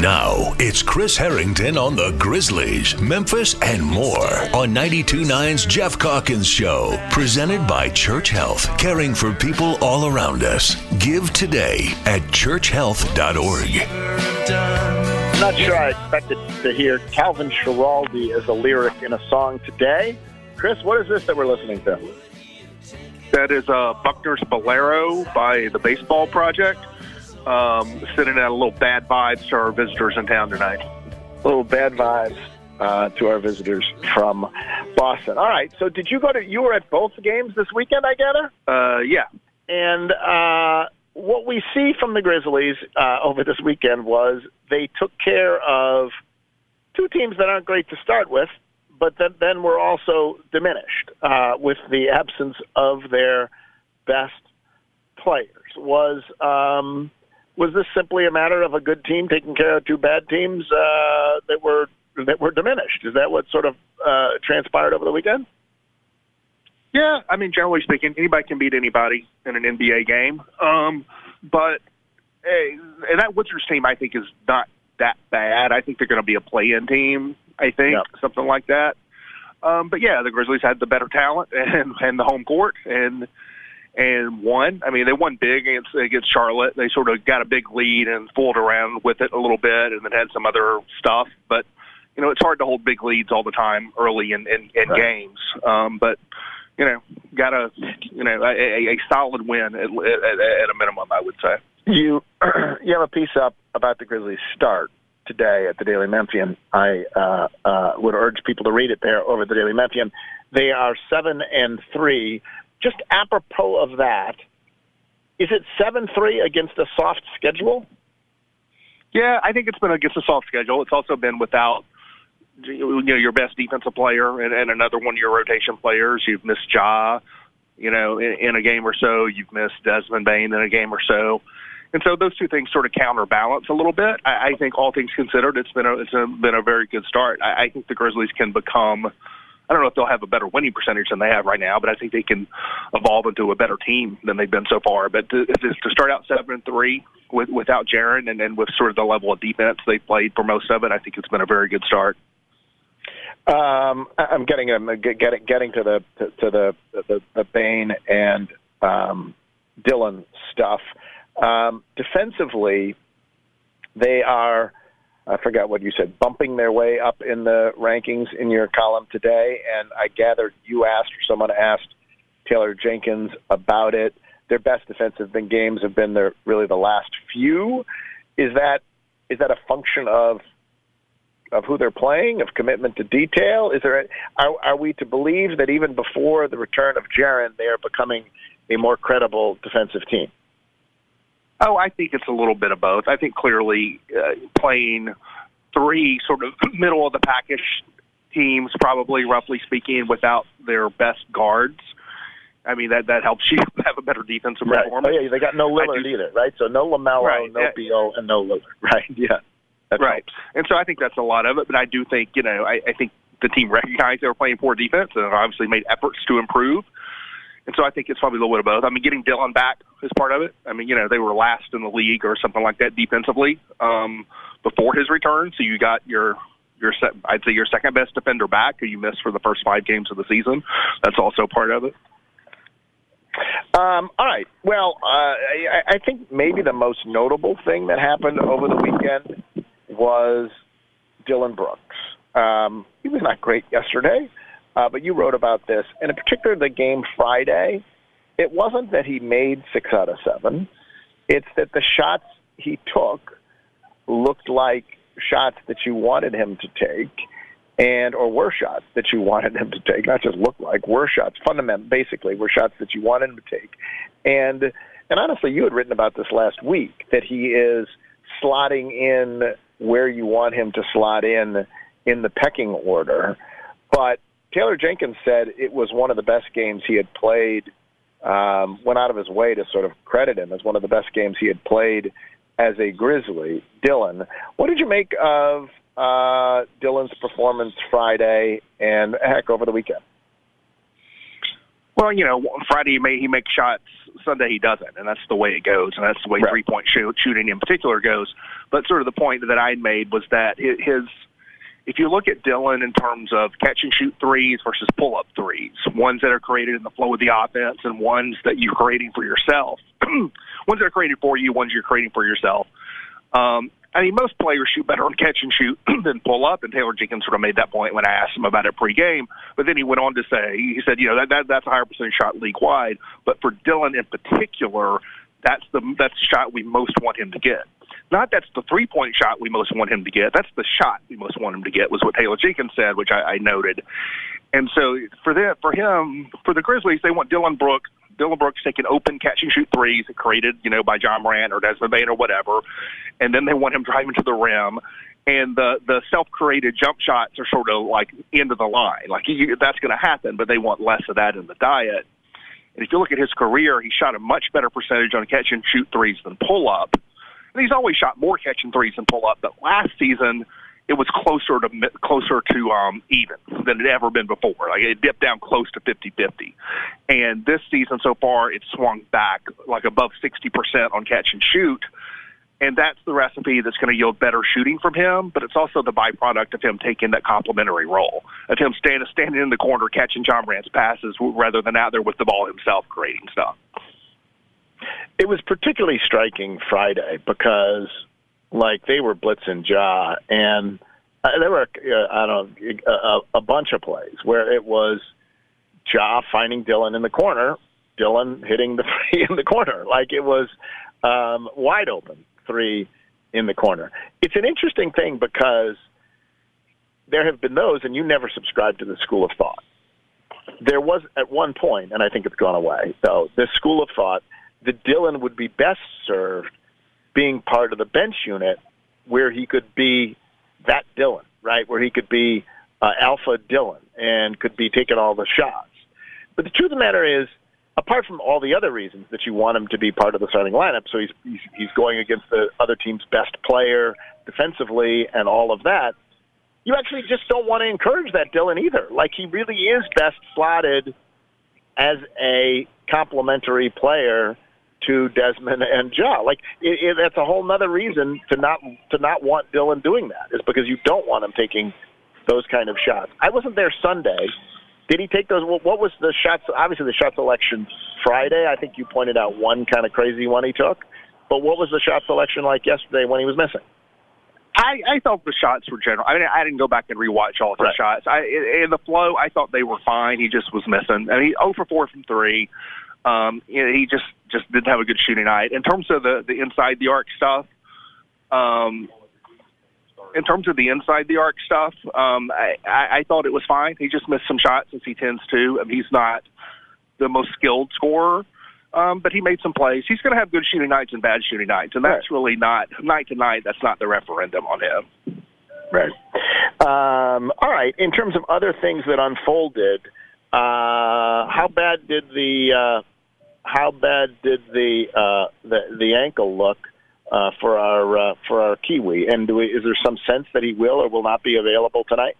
Now it's Chris Harrington on the Grizzlies, Memphis, and more on 92.9's Geoff Calkins Show. Presented by Church Health, caring for people all around us. Give today at churchhealth.org. I'm not sure I expected to hear Calvin Schiraldi as a lyric in a song today. Chris, what is this that we're listening to? That is uh, Buckner's Bolero by the Baseball Project. Um, sending out a little bad vibes to our visitors in town tonight. A Little bad vibes uh, to our visitors from Boston. All right. So, did you go to? You were at both games this weekend, I gather. Uh, yeah. And uh, what we see from the Grizzlies uh, over this weekend was they took care of two teams that aren't great to start with, but then, then were also diminished uh, with the absence of their best players. Was um, was this simply a matter of a good team taking care of two bad teams uh, that were that were diminished? Is that what sort of uh, transpired over the weekend? Yeah, I mean, generally speaking, anybody can beat anybody in an NBA game. Um, but hey, and that Wizards team, I think, is not that bad. I think they're going to be a play-in team. I think Yep. something like that. Um, but yeah, the Grizzlies had the better talent and and the home court and and won. I mean, they won big against against Charlotte. They sort of got a big lead and fooled around with it a little bit, and then had some other stuff. But you know, it's hard to hold big leads all the time early in in, in Right. games. Um, but you know, got a you know a, a, solid win at, at, at a minimum, I would say. You you have a piece up about the Grizzlies start today at the Daily Memphian. I uh, uh, would urge people to read it there over at the Daily Memphian. They are seven and three. Just apropos of that, is it seven three against a soft schedule? Yeah, I think it's been against a soft schedule. It's also been without you know your best defensive player and, and another one of your rotation players. You've missed Ja, you know, in, in a game or so. You've missed Desmond Bane in a game or so. And so those two things sort of counterbalance a little bit. I, I think all things considered, it's been a it's a, been a very good start. I, I think the Grizzlies can become. I don't know if they'll have a better winning percentage than they have right now, but I think they can evolve into a better team than they've been so far. But to, to start out seven and three with, without Jaren and then with sort of the level of defense they played for most of it, I think it's been a very good start. Um, I'm getting I'm getting getting to the to, to the, the the Bane and um, Dillon stuff. Um, defensively, they are. I forgot what you said. Bumping their way up in the rankings in your column today, and I gathered you asked or someone asked Taylor Jenkins about it. Their best defensive been games have been their really the last few. Is that is that a function of of who they're playing, of commitment to detail? Is there? A, are, are we to believe that even before the return of Jaren, they are becoming a more credible defensive team? Oh, I think it's a little bit of both. I think clearly uh, playing three sort of middle of the package teams, probably roughly speaking, without their best guards. I mean that that helps you have a better defensive Right. Oh yeah, they got no Lillard do- either, right? So no LaMelo, Right, no yeah. Beal, and no Lillard, right? Yeah, that right. helps. And so I think that's a lot of it. But I do think you know I, I think the team recognized they were playing poor defense and obviously made efforts to improve. And so I think it's probably a little bit of both. I mean, getting Dillon back is part of it. I mean, you know, they were last in the league or something like that defensively um, before his return. So you got your your se- I'd say your second best defender back, who you missed for the first five games of the season. That's also part of it. Um, all right. Well, uh, I, I think maybe the most notable thing that happened over the weekend was Dillon Brooks. Um, he was not great yesterday, uh, but you wrote about this, and in particular the game Friday. It wasn't that he made six out of seven; it's that the shots he took looked like shots that you wanted him to take, and or were shots that you wanted him to take, not just look like, were shots. Fundamental, basically, were shots that you wanted him to take, and and honestly, you had written about this last week that he is slotting in where you want him to slot in in the pecking order. But Taylor Jenkins said it was one of the best games he had played. Um, went out of his way to sort of credit him as one of the best games he had played as a Grizzly. Dillon, what did you make of uh, Dillon's performance Friday and heck over the weekend? Well, you know, Friday he may he makes shots, Sunday he doesn't, and that's the way it goes, and that's the way right. three point shoot, shooting in particular goes. But sort of the point that I made was that his if you look at Dillon in terms of catch and shoot threes versus pull up threes, ones that are created in the flow of the offense and ones that you're creating for yourself, ones that are created for you, ones you're creating for yourself. Um, I mean, most players shoot better on catch and shoot than pull up, and Taylor Jenkins sort of made that point when I asked him about it pregame. But then he went on to say, he said, you know, that, that that's a higher percentage shot league wide, but for Dillon in particular, that's the that's the shot we most want him to get. Not that's the three point shot we most want him to get. That's the shot we most want him to get. Was what Taylor Jenkins said, which I, I noted. And so for them, for him, for the Grizzlies, they want Dillon Brooks. Dillon Brooks taking open catch and shoot threes created, you know, by Ja Morant or Desmond Bane or whatever, and then they want him driving to the rim. And the the self created jump shots are sort of like into the line, like you, that's going to happen, but they want less of that in the diet. And if you look at his career, he shot a much better percentage on catch and shoot threes than pull up. And he's always shot more catch and threes than pull up. But last season, it was closer to closer to um, even than it ever been before. Like it dipped down close to 50-50. And this season so far, it's swung back like above 60% on catch and shoot and that's the recipe that's going to yield better shooting from him. But it's also the byproduct of him taking that complementary role of him standing standing in the corner catching Ja Morant's passes rather than out there with the ball himself creating stuff. It was particularly striking Friday because, like, they were blitzing Ja, and uh, there were uh, I don't know a, a bunch of plays where it was Ja finding Dillon in the corner, Dillon hitting the three in the corner, like it was um, wide open three in the corner. It's an interesting thing because there have been those, and you never subscribed to the school of thought. There was at one point, and I think it's gone away, though, this school of thought that Dillon would be best served being part of the bench unit where he could be that Dillon, right? Where he could be uh, alpha Dillon and could be taking all the shots. But the truth of the matter is, apart from all the other reasons that you want him to be part of the starting lineup, so he's he's, he's going against the other team's best player defensively and all of that. You actually just don't want to encourage that Dillon either. Like he really is best slotted as a complementary player to Desmond and Ja. Like it, it, that's a whole other reason to not to not want Dillon doing that is because you don't want him taking those kind of shots. I wasn't there Sunday, did he take those? What was the shots? Obviously, the shot selection Friday. I think you pointed out one kind of crazy one he took. But what was the shot selection like yesterday when he was missing? I, I thought the shots were general. I mean, I didn't go back and rewatch all of the right. shots. I, in the flow, I thought they were fine. He just was missing. I mean, 0 for 4 from three. Um, you know, he just just didn't have a good shooting night. In terms of the the inside the arc stuff, um, in terms of the inside the arc stuff, um, I, I, I thought it was fine. He just missed some shots as he tends to. I mean, he's not the most skilled scorer, um, but he made some plays. He's going to have good shooting nights and bad shooting nights, and that's right. really not night to night. That's not the referendum on him. Right. Um, all right. In terms of other things that unfolded, uh, how bad did the uh, how bad did the uh, the the ankle look? Uh, for our uh, for our Kiwi. And we, is there some sense that he will or will not be available tonight?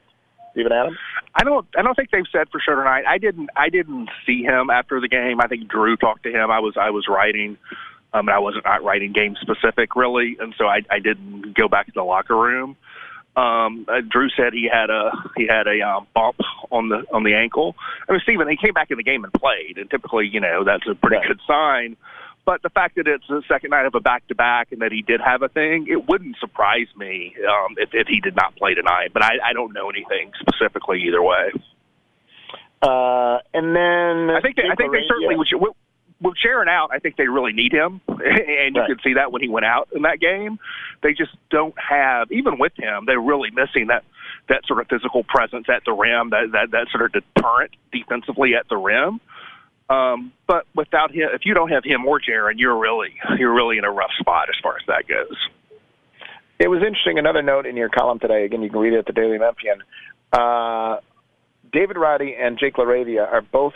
Steven Adams? I don't. I don't think they've said for sure tonight. I didn't. I didn't see him after the game. I think Drew talked to him. I was. I was writing. Um, and I wasn't not writing game specific really, and so I, I didn't go back to the locker room. Um, uh, Drew said he had a he had a um, bump on the on the ankle. I mean, Steven, he came back in the game and played, and typically, you know, that's a pretty right. good sign. But the fact that it's the second night of a back-to-back and that he did have a thing, it wouldn't surprise me um, if, if he did not play tonight. But I, I don't know anything specifically either way. Uh, and then I think they, I think they certainly with, with, with Jaren out, I think they really need him, and you Right. could see that when he went out in that game. They just don't have, even with him, they're really missing that that sort of physical presence at the rim, that that, that sort of deterrent defensively at the rim. Um, but without him, if you don't have him or Jaren, you're really you're really in a rough spot as far as that goes. It was interesting. Another note in your column today. Again, you can read it at the Daily Memphian. Uh, David Roddy and Jake LaRavia are both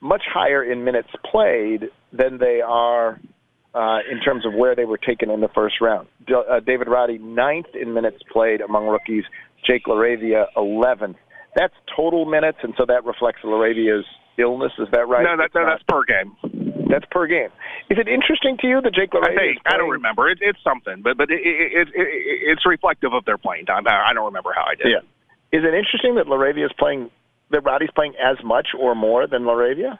much higher in minutes played than they are uh, in terms of where they were taken in the first round. D- uh, David Roddy ninth in minutes played among rookies. Jake LaRavia eleventh. That's total minutes, and so that reflects LaRavia's illness. Is that right? No, that, no, not- that's per game. that's per game. Is it interesting to you that Jake I think is I don't remember. It, it's something, but but it, it, it, it, it's reflective of their playing time. I I don't remember how I did. Yeah. Is it interesting that Laravia is playing, that Roddy's playing as much or more than Laravia?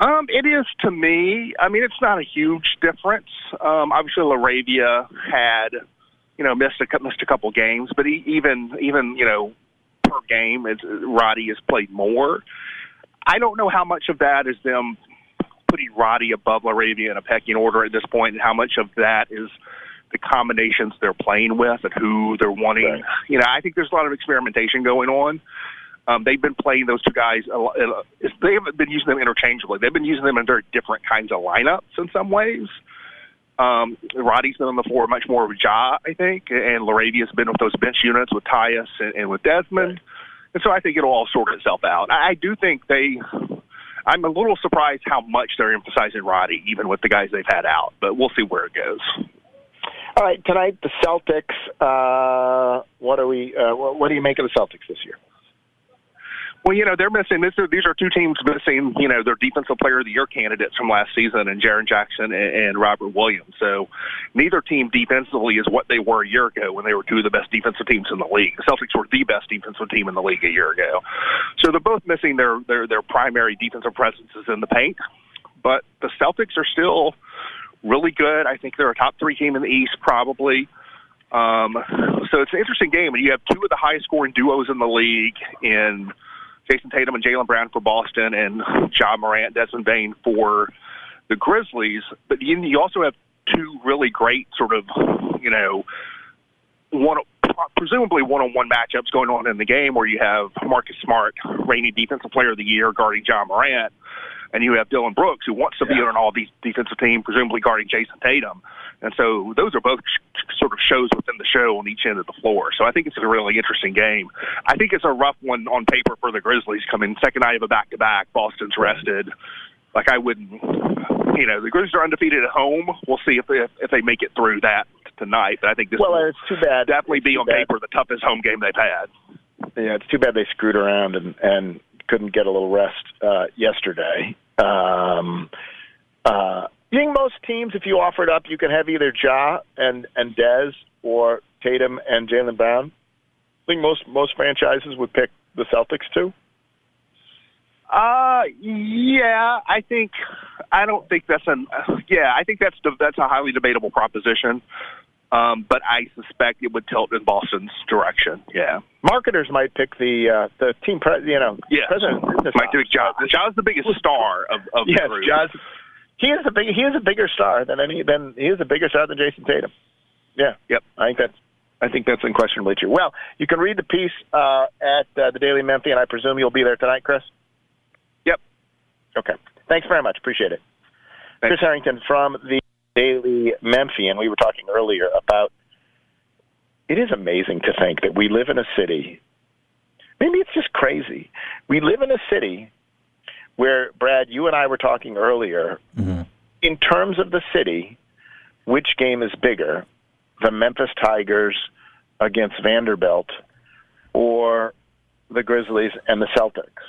Um, it is to me. I mean, it's not a huge difference. Um, obviously, Laravia had, you know, missed a missed a couple games, but he, even even you know, per game, it's, Roddy has played more. I don't know how much of that is them putting Roddy above Laravia in a pecking order at this point, and how much of that is the combinations they're playing with and who they're wanting. Right. You know, I think there's a lot of experimentation going on. Um, they've been playing those two guys. A, a, they haven't been using them interchangeably. They've been using them in very different kinds of lineups in some ways. Um, Roddy's been on the floor much more with Ja, I think, and Laravia's been with those bench units with Tyus and, and with Desmond. And so I think it'll all sort itself out. I, do think they. I'm a little surprised how much they're emphasizing Roddy, even with the guys they've had out. But we'll see where it goes. All right, tonight the Celtics. Uh, what are we? Uh, what do you make of the Celtics this year? Well, you know, they're missing. This these are two teams missing, you know, their defensive player of the year candidates from last season, and Jaren Jackson and, and Robert Williams. So neither team defensively is what they were a year ago when they were two of the best defensive teams in the league. The Celtics were the best defensive team in the league a year ago. So they're both missing their their, their primary defensive presences in the paint. But the Celtics are still really good. I think they're a top three team in the East, probably. Um, so it's an interesting game, and you have two of the highest scoring duos in the league in Jayson Tatum and Jaylen Brown for Boston, and Ja Morant, Desmond Bane for the Grizzlies. But you, you also have two really great sort of, you know, one Uh, presumably one-on-one matchups going on in the game where you have Marcus Smart, reigning defensive player of the year, guarding Ja Morant, and you have Dillon Brooks, who wants to be on all these defensive team, presumably guarding Jayson Tatum. And so those are both sh- sort of shows within the show on each end of the floor. So I think it's a really interesting game. I think it's a rough one on paper for the Grizzlies coming second night of a back-to-back. Boston's rested. Like I wouldn't, you know, the Grizzlies are undefeated at home. We'll see if they, if they make it through that tonight. But I think this Well, will it's too bad. definitely be It's on bad. paper the toughest home game they've had. Yeah, it's too bad they screwed around and and couldn't get a little rest uh, yesterday. Um, uh, you think most teams, if you offered up, you can have either Ja and and Dez or Tatum and Jaylen Brown. I think most most franchises would pick the Celtics too. Uh, yeah, I think I don't think that's an yeah, I think that's that's a highly debatable proposition. Um, but I suspect it would tilt in Boston's direction. Yeah, Marketers might pick the uh, the team. Pre- you know, yeah. president. Might do office. John. John's the biggest star of of Yes, the group. Ja's. He is a big. He is a bigger star than any. Than he is a bigger star than Jayson Tatum. Yeah. Yep. I think that's. I think that's unquestionably true. Well, you can read the piece uh, at uh, the Daily Memphian. I presume you'll be there tonight, Chris. Yep. Okay. Thanks very much. Appreciate it. Thanks. Chris Harrington from the Daily Memphian. We were talking earlier about. It is amazing to think that we live in a city. Maybe it's just crazy. We live in a city where Brad, you and I were talking earlier. Mm-hmm. In terms of the city, which game is bigger, the Memphis Tigers against Vanderbilt, or the Grizzlies and the Celtics?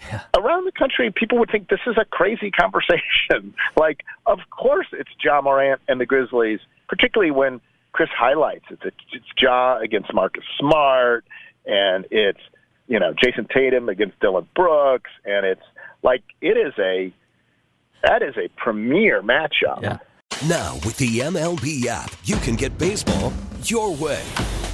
Around the country, people would think this is a crazy conversation. like, of course, it's Ja Morant and the Grizzlies, particularly when Chris highlights it. It's, it's Ja against Marcus Smart, and it's you know Jayson Tatum against Dillon Brooks, and it's like it is a that is a premier matchup. Yeah. Now, with the MLB app, you can get baseball your way.